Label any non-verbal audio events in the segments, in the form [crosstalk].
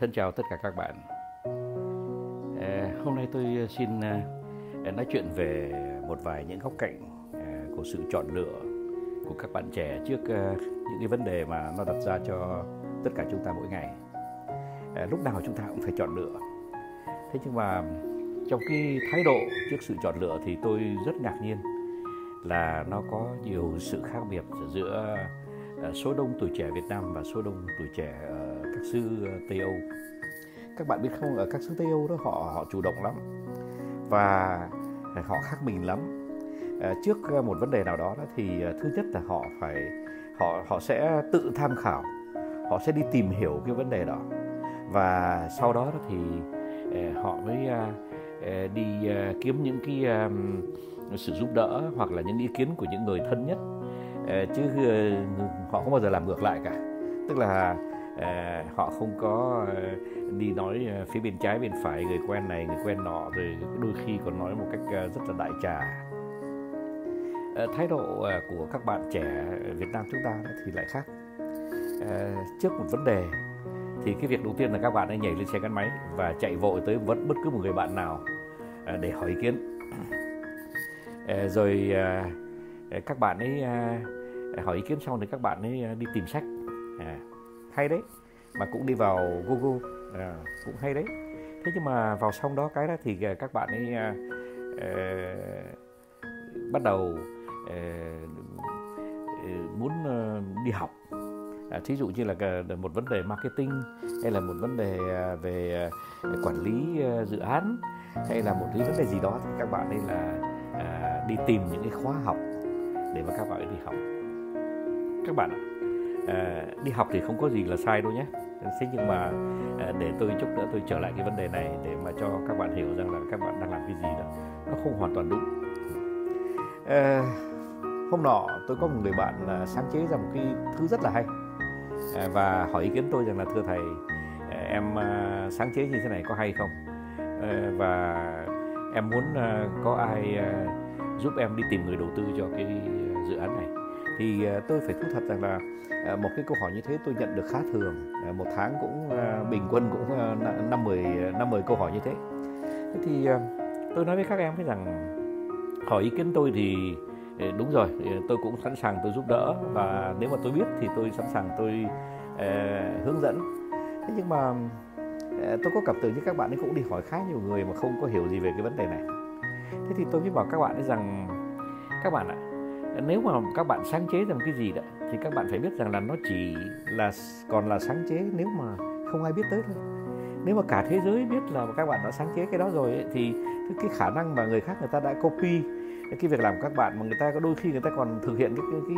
Thân chào tất cả các bạn. À, hôm nay tôi ờ, xin à, nói chuyện về một vài những góc cạnh à, của sự chọn lựa của các bạn trẻ trước à, những cái vấn đề mà nó đặt ra cho tất cả chúng ta mỗi ngày. À, lúc nào chúng ta cũng phải chọn lựa. Thế nhưng mà trong cái thái độ trước sự chọn lựa thì tôi rất ngạc nhiên là nó có nhiều sự khác biệt giữa Ờ, số đông tuổi trẻ Việt Nam và số đông tuổi trẻ ở các xứ ờ, Tây Âu. Các bạn biết không, ở các xứ Tây Âu đó họ họ chủ động lắm và ờ, họ khác mình lắm. trước một vấn đề nào đó, đó thì thứ nhất là họ phải họ họ sẽ tự tham khảo, họ sẽ đi tìm hiểu cái vấn đề đó và sau đó thì họ mới đi kiếm những cái sự giúp đỡ hoặc là những ý kiến của những người thân nhất Ờ, chứ ờ, họ không bao giờ làm ngược lại cả. Tức là ờ, họ không có đi nói phía bên trái, bên phải, người quen này, người quen nọ, rồi đôi khi còn nói một cách rất là đại trà. Thái độ của các bạn trẻ Việt Nam chúng ta thì lại khác. Trước một vấn đề thì cái việc đầu tiên là các bạn ấy nhảy lên xe gắn máy và chạy vội tới bất bất cứ một người bạn nào để hỏi ý kiến. Rồi các bạn ấy hỏi ý kiến xong thì các bạn ấy à, đi tìm sách. À, hay đấy. Mà cũng đi vào Google. À, cũng hay đấy. Thế nhưng mà vào xong đó cái đó thì à, các bạn ấy à, à, bắt đầu à, muốn à, đi học. À, thí dụ như là một vấn đề marketing hay là một vấn đề về quản lý dự án hay là một cái vấn đề gì đó thì các bạn ấy là à, đi tìm những cái khóa học để mà các bạn ấy đi học các bạn ạ. À, đi học thì không có gì là sai đâu nhé. Thế nhưng mà à, để tôi chút nữa tôi trở lại cái vấn đề này để mà cho các bạn hiểu rằng là các bạn đang làm cái gì đó nó không hoàn toàn đúng. À, hôm nọ tôi có một người bạn là sáng chế ra một cái thứ rất là hay. À, và hỏi ý kiến tôi rằng là thưa thầy em à, sáng chế như thế này có hay không? À, và em muốn à, có ai à, giúp em đi tìm người đầu tư cho cái dự án này? Thì à, tôi phải thú thật rằng là à, một cái câu hỏi như thế tôi nhận được khá thường. À, một tháng cũng bình quân cũng năm mười năm mười câu hỏi như thế. Thế thì tôi nói với các em thấy rằng hỏi ý kiến tôi thì đúng rồi tôi cũng sẵn sàng tôi giúp đỡ và nếu mà tôi biết thì tôi sẵn sàng tôi uh, hướng dẫn. Thế nhưng mà uh, tôi có cảm tưởng như các bạn ấy cũng đi hỏi khá nhiều người mà không có hiểu gì về cái vấn đề này. Thế thì tôi mới bảo các bạn ấy rằng các bạn ạ nếu mà các bạn sáng chế ra một cái gì đó thì các bạn phải biết rằng là nó chỉ là còn là sáng chế nếu mà không ai biết tới thôi. Nếu mà cả thế giới biết là các bạn đã sáng chế cái đó rồi ấy, thì cái khả năng mà người khác người ta đã copy cái việc làm của các bạn mà người ta có đôi khi người ta còn thực hiện cái cái cái,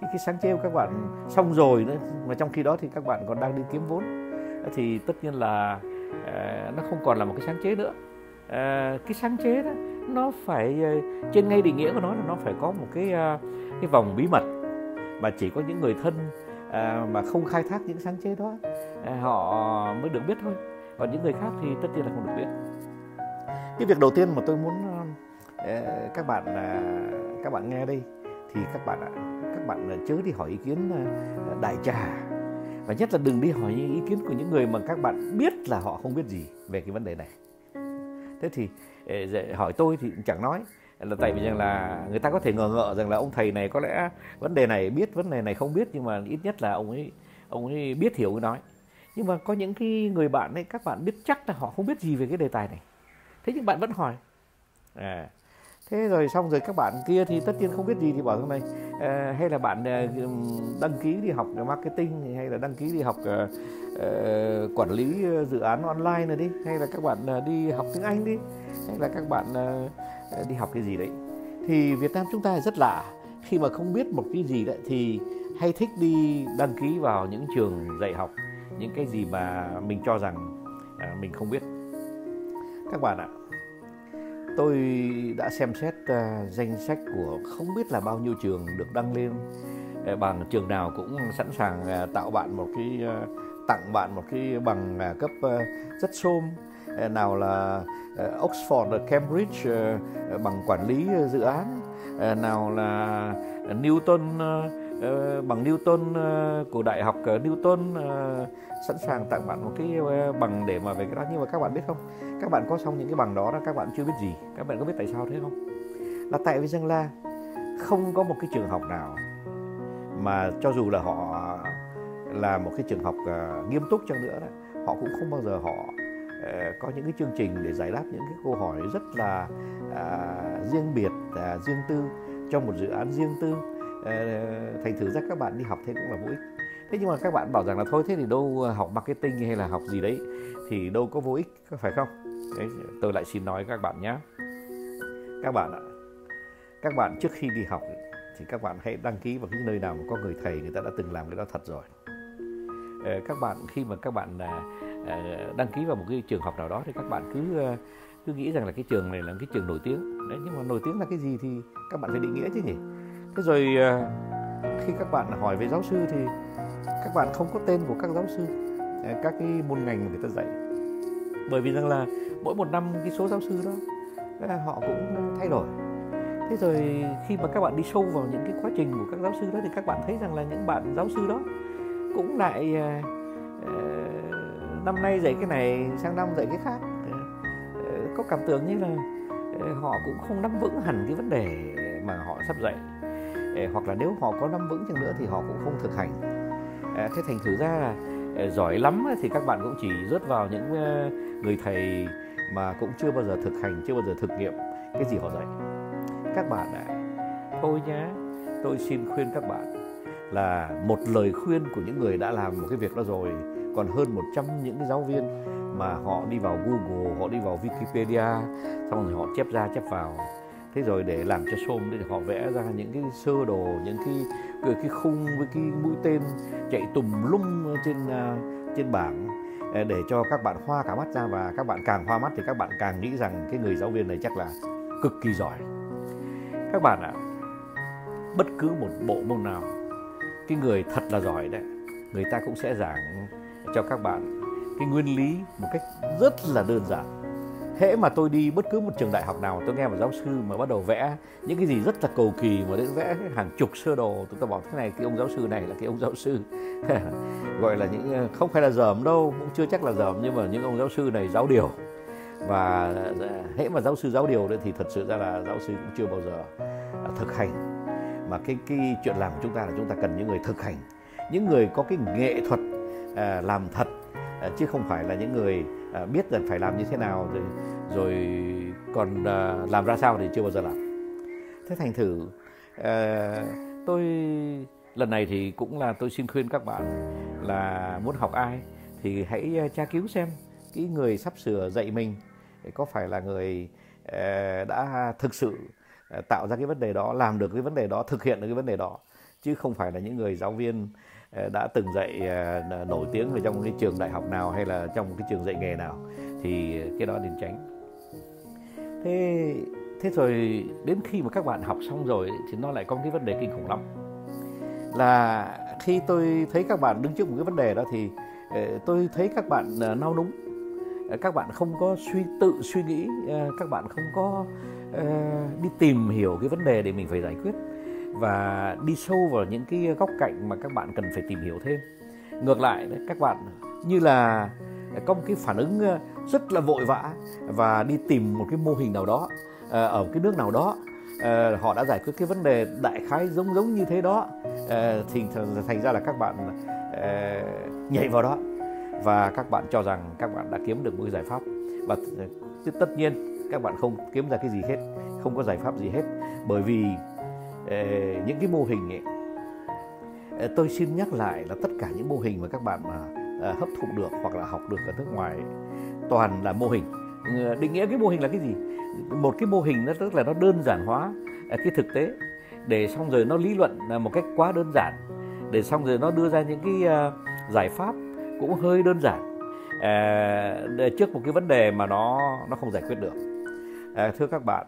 cái, cái sáng chế của các bạn xong rồi nữa mà trong khi đó thì các bạn còn đang đi kiếm vốn. Thì tất nhiên là uh, nó không còn là một cái sáng chế nữa. Uh, cái sáng chế đó nó phải ờ, trên ngay định nghĩa của nó là nó phải có một cái ờ, cái vòng bí mật. Mà chỉ có những người thân ờ, mà không khai thác những sáng chế đó họ mới được biết thôi. Còn những người khác thì tất nhiên là không được biết. Cái việc đầu tiên mà tôi muốn các bạn các bạn nghe đây, thì các bạn các bạn chớ đi hỏi ý kiến đại trà. Và nhất là đừng đi hỏi ý kiến của những người mà các bạn biết là họ không biết gì về cái vấn đề này thế thì hỏi tôi thì chẳng nói. Là tại vì rằng là người ta có thể ngờ ngợ rằng là ông thầy này có lẽ vấn đề này biết vấn đề này không biết nhưng mà ít nhất là ông ấy ông ấy biết hiểu nói nhưng mà có những cái người bạn ấy các bạn biết chắc là họ không biết gì về cái đề tài này. Thế nhưng bạn vẫn hỏi. À, thế rồi xong rồi các bạn kia thì tất nhiên không biết gì thì bảo thế này Ờ, hay là bạn ờ, đăng ký đi học marketing hay là đăng ký đi học ờ, quản lý dự án online này đi, hay là các bạn đi học tiếng anh đi, hay là các bạn đi học cái gì đấy. Thì Việt Nam chúng ta rất lạ, khi mà không biết một cái gì đấy thì hay thích đi đăng ký vào những trường dạy học, những cái gì mà mình cho rằng mình không biết. Các bạn ạ tôi đã xem xét uh, danh sách của không biết là bao nhiêu trường được đăng lên. Uh, bằng trường nào cũng sẵn sàng uh, tạo bạn một cái uh, tặng bạn một cái bằng uh, cấp uh, rất xôm. Uh, nào là uh, Oxford, Cambridge uh, bằng quản lý uh, dự án. Uh, nào là Newton uh, bằng Newton uh, của đại học uh, Newton uh, sẵn sàng tặng bạn một cái uh, bằng để mà về cái đó nhưng mà các bạn biết không? Các bạn có xong những cái bằng đó đó các bạn chưa biết gì các bạn có biết tại sao thế không là tại vì rằng là không có một cái trường học nào mà cho dù là họ là một cái trường học uh, nghiêm túc chăng nữa đó, họ cũng không bao giờ họ uh, có những cái chương trình để giải đáp những cái câu hỏi rất là uh, riêng biệt, uh, riêng tư trong một dự án riêng tư. Uh, thành thử ra các bạn đi học thế cũng là vô ích. Thế nhưng mà các bạn bảo rằng là thôi thế thì đâu học marketing hay là học gì đấy thì đâu có vô ích, phải không? Đấy, tôi lại xin nói các bạn nhé. Các bạn ạ, các bạn trước khi đi học thì các bạn hãy đăng ký vào cái nơi nào mà có người thầy người ta đã từng làm cái đó thật rồi. Ờ, các bạn khi mà các bạn à, à, đăng ký vào một cái trường học nào đó thì các bạn cứ ờ, cứ nghĩ rằng là cái trường này là cái trường nổi tiếng. Đấy nhưng mà nổi tiếng là cái gì thì các bạn phải định nghĩa chứ nhỉ? Thế rồi ờ, khi các bạn hỏi về giáo sư thì các bạn không có tên của các giáo sư các cái môn ngành mà người ta dạy bởi vì rằng là mỗi một năm cái số giáo sư đó họ cũng thay đổi. Thế rồi khi mà các bạn đi sâu vào những cái quá trình của các giáo sư đó thì các bạn thấy rằng là những bạn giáo sư đó cũng lại uh, năm nay dạy cái này sang năm dạy cái khác. Uh, có cảm tưởng như là uh, họ cũng không nắm vững hẳn cái vấn đề mà họ sắp dạy. Uh, hoặc là nếu họ có nắm vững chăng nữa thì họ cũng không thực hành. Uh, thế thành thử ra là uh, Ờ, giỏi lắm thì các bạn cũng chỉ rớt vào những ờ, người thầy mà cũng chưa bao giờ thực hành chưa bao giờ thực nghiệm cái gì họ dạy. Các bạn ạ à, thôi nhé tôi xin khuyên các bạn là một lời khuyên của những người đã làm một cái việc đó rồi còn hơn 100 những cái giáo viên mà họ đi vào Google, họ đi vào Wikipedia xong rồi họ chép ra chép vào thế rồi để làm cho xôm để họ vẽ ra những cái sơ đồ những cái cái, cái khung với cái mũi tên chạy tùm lum trên uh, trên bảng. Ờ, để cho các bạn hoa cả mắt ra và các bạn càng hoa mắt thì các bạn càng nghĩ rằng cái người giáo viên này chắc là cực kỳ giỏi. Các bạn ạ bất cứ một bộ môn nào cái người thật là giỏi đấy người ta cũng sẽ giảng cho các bạn cái nguyên lý một cách rất là đơn giản hễ mà tôi đi bất cứ một trường đại học nào tôi nghe một giáo sư mà bắt đầu vẽ những cái gì rất là cầu kỳ mà đến vẽ hàng chục sơ đồ tôi ta bảo thế này cái ông giáo sư này là cái ông giáo sư. [laughs] Gọi là những ờ, không phải là dởm đâu cũng chưa chắc là dởm nhưng mà những ông giáo sư này giáo điều. Và ờ, hễ mà giáo sư giáo điều đấy thì thật sự ra là giáo sư cũng chưa bao giờ ờ, thực hành. Mà cái cái chuyện làm của chúng ta là chúng ta cần những người thực hành những người có cái nghệ thuật à, làm thật à, chứ không phải là những người à, biết là phải làm như thế nào rồi rồi còn à, làm ra sao thì chưa bao giờ làm. Thế thành thử à, tôi lần này thì cũng là tôi xin khuyên các bạn là muốn học ai thì hãy tra cứu xem cái người sắp sửa dạy mình có phải là người đã thực sự tạo ra cái vấn đề đó làm được cái vấn đề đó thực hiện được cái vấn đề đó chứ không phải là những người giáo viên Ờ, đã từng dạy ờ, nổi tiếng ở trong cái trường đại học nào hay là trong cái trường dạy nghề nào, thì cái đó nên tránh thế thế rồi đến khi mà các bạn học xong rồi thì nó lại có cái vấn đề kinh khủng lắm. Là khi tôi thấy các bạn đứng trước một cái vấn đề đó thì ờ, tôi thấy các bạn nao núng. Các bạn không có suy, tự suy nghĩ các bạn không có đi tìm hiểu cái vấn đề để mình phải giải quyết và đi sâu vào những cái góc cạnh mà các bạn cần phải tìm hiểu thêm. Ngược lại các bạn, như là có một cái phản ứng ờ, rất là vội vã và đi tìm một cái mô hình nào đó ờ, ở cái nước nào đó ờ, họ đã giải quyết cái vấn đề đại khái giống giống như thế đó thì thành ra là các bạn nhảy vào đó. Và các bạn cho rằng các bạn đã kiếm được một cái giải pháp. Và tất nhiên các bạn không kiếm ra cái gì hết, không có giải pháp gì hết. Bởi vì những cái mô hình ấy, tôi xin nhắc lại là tất cả những mô hình mà các bạn mà hấp thụ được hoặc là học được ở nước ngoài toàn là mô hình. Định nghĩa cái mô hình là cái gì? Một cái mô hình nó tức là nó đơn giản hóa à, cái thực tế. Để xong rồi nó lý luận à, một cách quá đơn giản. Để xong rồi nó đưa ra những cái giải pháp cũng hơi đơn giản. À, trước một cái vấn đề mà nó nó không giải quyết được. À, thưa các bạn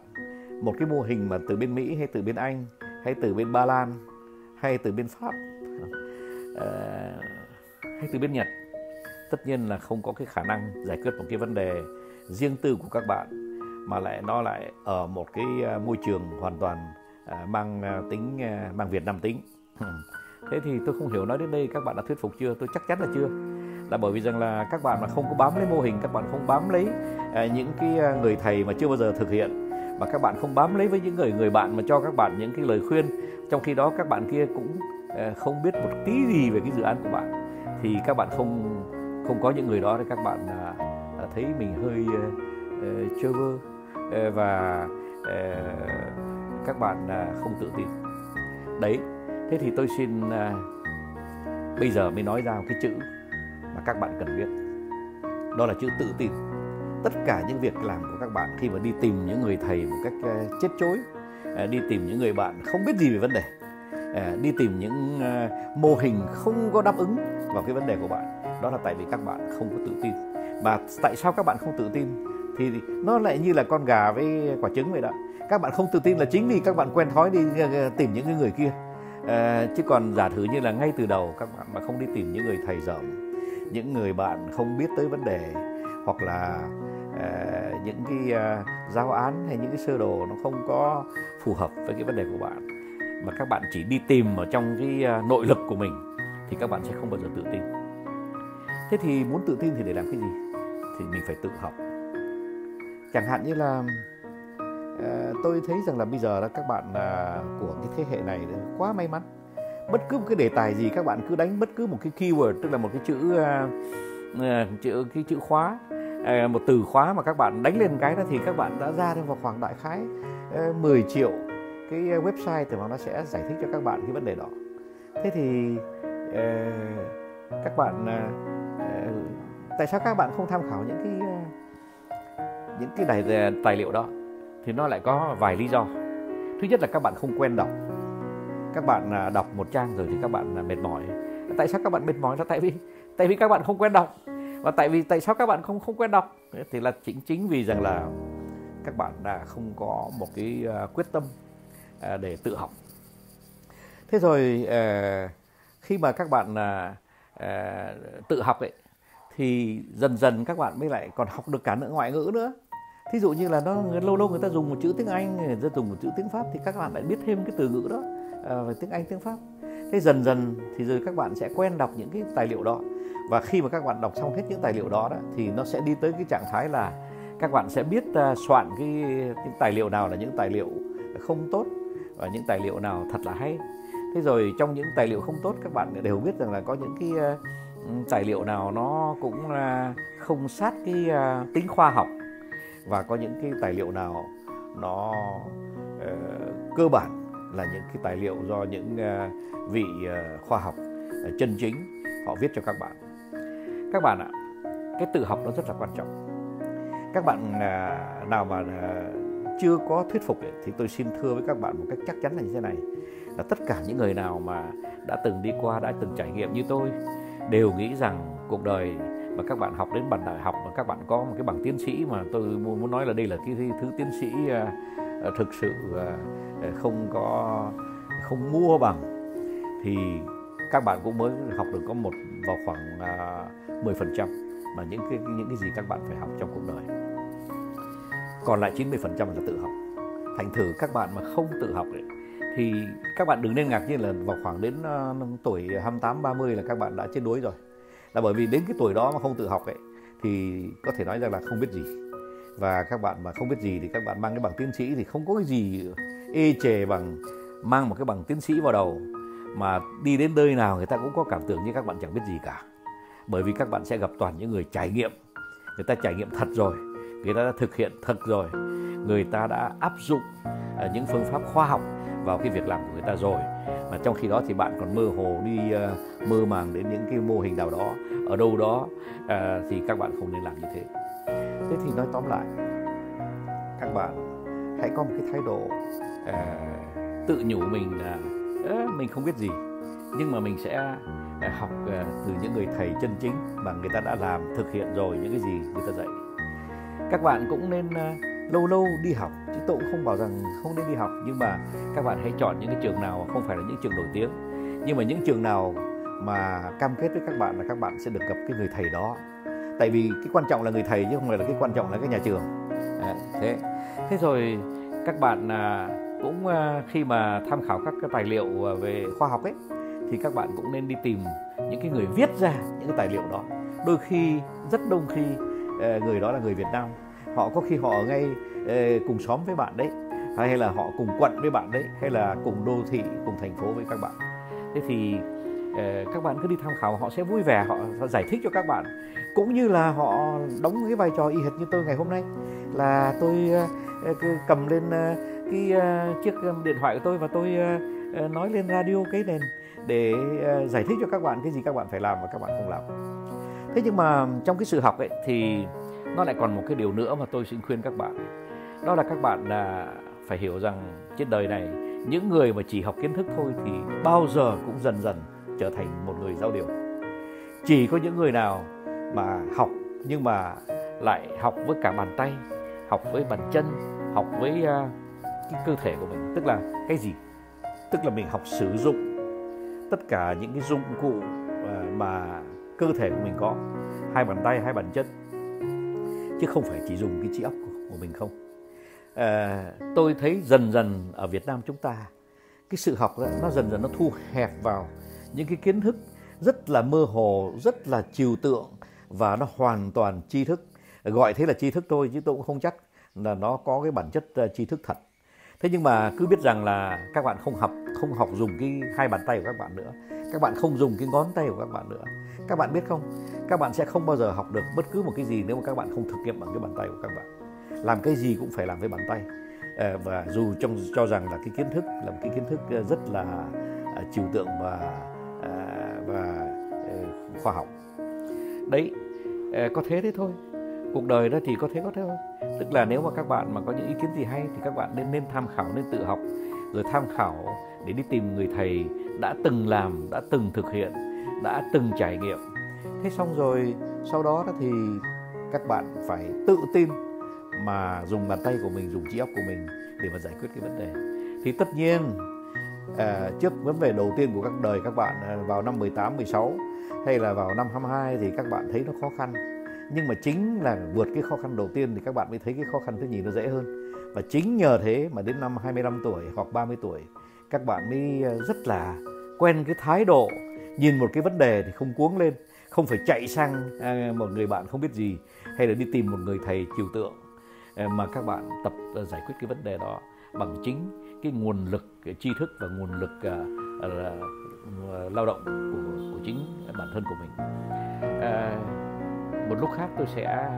một cái mô hình mà từ bên Mỹ hay từ bên Anh hay từ bên Ba Lan, hay từ bên Pháp. Ờ, hay từ bên Nhật. Tất nhiên là không có cái khả năng giải quyết một cái vấn đề riêng tư của các bạn, mà lại nó lại ở một cái ờ, môi trường hoàn toàn ờ, mang tính mang Việt Nam tính. [laughs] Thế thì tôi không hiểu nói đến đây các bạn đã thuyết phục chưa? Tôi chắc chắn là chưa. Là bởi vì rằng là các bạn mà không có bám lấy mô hình, các bạn không bám lấy những cái người thầy mà chưa bao giờ thực hiện và các bạn không bám lấy với những người người bạn mà cho các bạn những cái lời khuyên. Trong khi đó các bạn kia cũng ờ, không biết một tí gì về cái dự án của bạn. Thì các bạn không không có những người đó thì các bạn à, à thấy mình hơi uh, chơ vơ. Và các bạn à, không tự tin. Đấy thế thì tôi xin à, bây giờ mới nói ra cái chữ mà các bạn cần biết. Đó là chữ tự tin tất cả những việc làm của các bạn khi mà đi tìm những người thầy một cách ờ, chết chối ờ, đi tìm những người bạn không biết gì về vấn đề ờ, đi tìm những mô hình không có đáp ứng vào cái vấn đề của bạn. Đó là tại vì các bạn không có tự tin. Và tại sao các bạn không tự tin? Thì nó lại như là con gà với quả trứng vậy đó. Các bạn không tự tin là chính vì các bạn quen thói đi tìm những người kia. À, chứ còn giả thử như là ngay từ đầu các bạn mà không đi tìm những người thầy dởm những người bạn không biết tới vấn đề hoặc là những cái uh, giáo án hay những cái sơ đồ nó không có phù hợp với cái vấn đề của bạn mà các bạn chỉ đi tìm ở trong cái uh, nội lực của mình thì các bạn sẽ không bao giờ tự tin. Thế thì muốn tự tin thì để làm cái gì? Thì mình phải tự học. Chẳng hạn như là uh, tôi thấy rằng là bây giờ là các bạn uh, của cái thế hệ này quá may mắn. Bất cứ một cái đề tài gì các bạn cứ đánh bất cứ một cái keyword tức là một cái chữ uh, chữ cái chữ khóa Ờ, một từ khóa mà các bạn đánh lên cái đó thì các bạn đã ra được vào khoảng đại khái ờ, 10 triệu cái ờ, website thì nó sẽ giải thích cho các bạn cái vấn đề đó. Thế thì các bạn tại sao các bạn không tham khảo những cái những cái tài, tài liệu đó? Thì nó lại có vài lý do. Thứ nhất là các bạn không quen đọc. Các bạn à, đọc một trang rồi thì các bạn à, mệt mỏi. Tại sao các bạn mệt mỏi? Là tại vì tại vì các bạn không quen đọc và tại vì tại sao các bạn không không quen đọc? Thì là chính chính vì rằng là các bạn đã không có một cái à, quyết tâm à, để tự học. Thế rồi à, khi mà các bạn tự học ấy, thì dần dần các bạn mới lại còn học được cả nữa ngoại ngữ nữa. Thí dụ như là nó lâu lâu người ta dùng một chữ tiếng anh, người ta dùng một chữ tiếng pháp thì các bạn lại biết thêm cái từ ngữ đó về tiếng Anh, tiếng Pháp. Thế dần dần thì rồi các bạn sẽ quen đọc những cái tài liệu đó và khi mà các bạn đọc xong hết những tài liệu đó, đó thì nó sẽ đi tới cái trạng thái là các bạn sẽ biết à, soạn cái những tài liệu nào là những tài liệu không tốt và những tài liệu nào thật là hay. Thế rồi trong những tài liệu không tốt các bạn đều biết rằng là có những cái à, tài liệu nào nó cũng à, không sát cái tính khoa học và có những cái tài liệu nào nó uh, cơ bản là những cái tài liệu do những uh, vị uh, khoa học chân chính họ viết cho các bạn các bạn ạ cái tự học nó rất là quan trọng. Các bạn à, nào mà à, chưa có thuyết phục ấy, thì tôi xin thưa với các bạn một cách chắc chắn là như thế này là tất cả những người nào mà đã từng đi qua đã từng trải nghiệm như tôi đều nghĩ rằng cuộc đời mà các bạn học đến bằng đại học mà các bạn có một cái bằng tiến sĩ mà tôi muốn nói là đây là cái thứ tiến sĩ à, thực sự không có không mua bằng thì các bạn cũng mới học được có một vào khoảng 10% mà những cái những cái gì các bạn phải học trong cuộc đời. Còn lại 90% là tự học. Thành thử các bạn mà không tự học ấy, thì các bạn đừng nên ngạc nhiên là vào khoảng đến uh, tuổi 28 30 là các bạn đã chết đuối rồi. Là bởi vì đến cái tuổi đó mà không tự học ấy thì có thể nói rằng là không biết gì. Và các bạn mà không biết gì thì các bạn mang cái bằng tiến sĩ thì không có cái gì ê chề bằng mang một cái bằng tiến sĩ vào đầu mà đi đến nơi nào người ta cũng có cảm tưởng như các bạn chẳng biết gì cả bởi vì các bạn sẽ gặp toàn những người trải nghiệm. Người ta trải nghiệm thật rồi. Người ta đã thực hiện thật rồi. Người ta đã áp dụng à, những phương pháp khoa học vào cái việc làm của người ta rồi. Mà trong khi đó thì bạn còn mơ hồ đi uh, mơ màng đến những cái mô hình nào đó ở đâu đó uh, thì các bạn không nên làm như thế. Thế thì nói tóm lại các bạn hãy có một cái thái độ uh, tự nhủ mình là uh, mình không biết gì nhưng mà mình sẽ à, học à, từ những người thầy chân chính mà người ta đã làm thực hiện rồi những cái gì người ta dạy. Các bạn cũng nên à, lâu lâu đi học chứ tôi cũng không bảo rằng không nên đi học nhưng mà các bạn hãy chọn những cái trường nào không phải là những trường nổi tiếng. Nhưng mà những trường nào mà cam kết với các bạn là các bạn sẽ được gặp cái người thầy đó. Tại vì cái quan trọng là người thầy chứ không phải là cái quan trọng là cái nhà trường. À, thế. Thế rồi các bạn cũng khi mà tham khảo các cái tài liệu về khoa học ấy thì các bạn cũng nên đi tìm những cái người viết ra những cái tài liệu đó. Đôi khi rất đông khi ờ, người đó là người Việt Nam. Họ có khi họ ở ngay ờ, cùng xóm với bạn đấy hay là họ cùng quận với bạn đấy hay là cùng đô thị cùng thành phố với các bạn. Thế thì ờ, các bạn cứ đi tham khảo họ sẽ vui vẻ họ, họ giải thích cho các bạn. Cũng như là họ đóng cái vai trò y hệt như tôi ngày hôm nay là tôi cầm lên cái chiếc điện thoại của tôi và tôi Ờ, nói lên radio cái nền để ờ, giải thích cho các bạn cái gì các bạn phải làm và các bạn không làm. Thế nhưng mà trong cái sự học ấy thì nó lại còn một cái điều nữa mà tôi xin khuyên các bạn. Đó là các bạn là phải hiểu rằng trên đời này những người mà chỉ học kiến thức thôi thì bao giờ cũng dần dần trở thành một người giao điều. Chỉ có những người nào mà học nhưng mà lại học với cả bàn tay học với bàn chân học với uh, cái cơ thể của mình. Tức là cái gì? Tức là mình học sử dụng tất cả những cái dụng cụ ờ, mà cơ thể của mình có hai bàn tay hai bàn chân. Chứ không phải chỉ dùng cái trí óc của mình không. À, tôi thấy dần dần ở Việt Nam chúng ta cái sự học đó, nó dần dần nó thu hẹp vào những cái kiến thức rất là mơ hồ rất là trừu tượng và nó hoàn toàn tri thức. Gọi thế là tri thức thôi chứ tôi cũng không chắc là nó có cái bản chất ờ, tri thức thật thế nhưng mà cứ biết rằng là các bạn không học không học dùng cái hai bàn tay của các bạn nữa. Các bạn không dùng cái ngón tay của các bạn nữa. Các bạn biết không? Các bạn sẽ không bao giờ học được bất cứ một cái gì nếu mà các bạn không thực nghiệm bằng cái bàn tay của các bạn. Làm cái gì cũng phải làm với bàn tay. Ờ, và dù trong, cho rằng là cái kiến thức, là một cái kiến thức ờ, rất là ờ, trừu tượng và và khoa học. Đấy có thế đấy thôi cuộc đời đó thì có thế có thế thôi. Tức là nếu mà các bạn mà có những ý kiến gì hay thì các bạn nên nên tham khảo nên tự học. Rồi tham khảo để đi tìm người thầy đã từng làm đã từng thực hiện đã từng trải nghiệm. Thế xong rồi sau đó thì các bạn phải tự tin mà dùng bàn tay của mình dùng trí óc của mình để mà giải quyết cái vấn đề. Thì tất nhiên à, trước vấn đề đầu tiên của các đời các bạn à, vào năm 18 16 hay là vào năm 22 thì các bạn thấy nó khó khăn nhưng mà chính là vượt cái khó khăn đầu tiên thì các bạn mới thấy cái khó khăn thứ nhì nó dễ hơn. Và chính nhờ thế mà đến năm 25 tuổi hoặc 30 tuổi các bạn mới ờ, rất là quen cái thái độ nhìn một cái vấn đề thì không cuống lên không phải chạy sang à, một người bạn không biết gì hay là đi tìm một người thầy chiều tượng ờ, mà các bạn tập ờ, giải quyết cái vấn đề đó bằng chính cái nguồn lực cái tri thức và nguồn lực uh, uh, lao động của, của chính bản thân của mình. Uh, một lúc khác tôi sẽ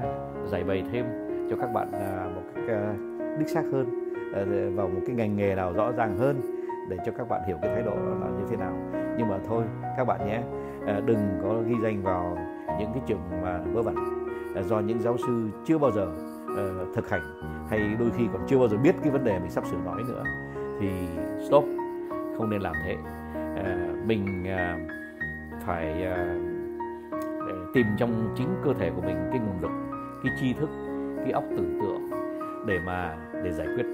giải bày thêm cho các bạn à, một cách à, đích xác hơn à, vào một cái ngành nghề nào rõ ràng hơn để cho các bạn hiểu cái thái độ là như thế nào. Nhưng mà thôi, các bạn nhé đừng có ghi danh vào những cái trường mà vớ vẩn do những giáo sư chưa bao giờ thực hành hay đôi khi còn chưa bao giờ biết cái vấn đề mình sắp sửa nói nữa. Thì stop, không nên làm thế. Mình phải tìm trong chính cơ thể của mình cái nguồn lực, cái tri thức, cái óc tưởng tượng để mà, để giải quyết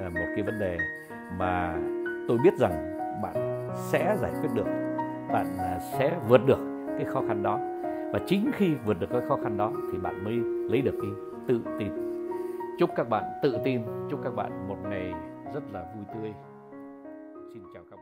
à, một cái vấn đề mà tôi biết rằng bạn sẽ giải quyết được, bạn à, sẽ vượt được cái khó khăn đó. Và chính khi vượt được cái khó khăn đó thì bạn mới lấy được cái tự tin. Chúc các bạn tự tin, chúc các bạn một ngày rất là vui tươi. Xin chào các bạn.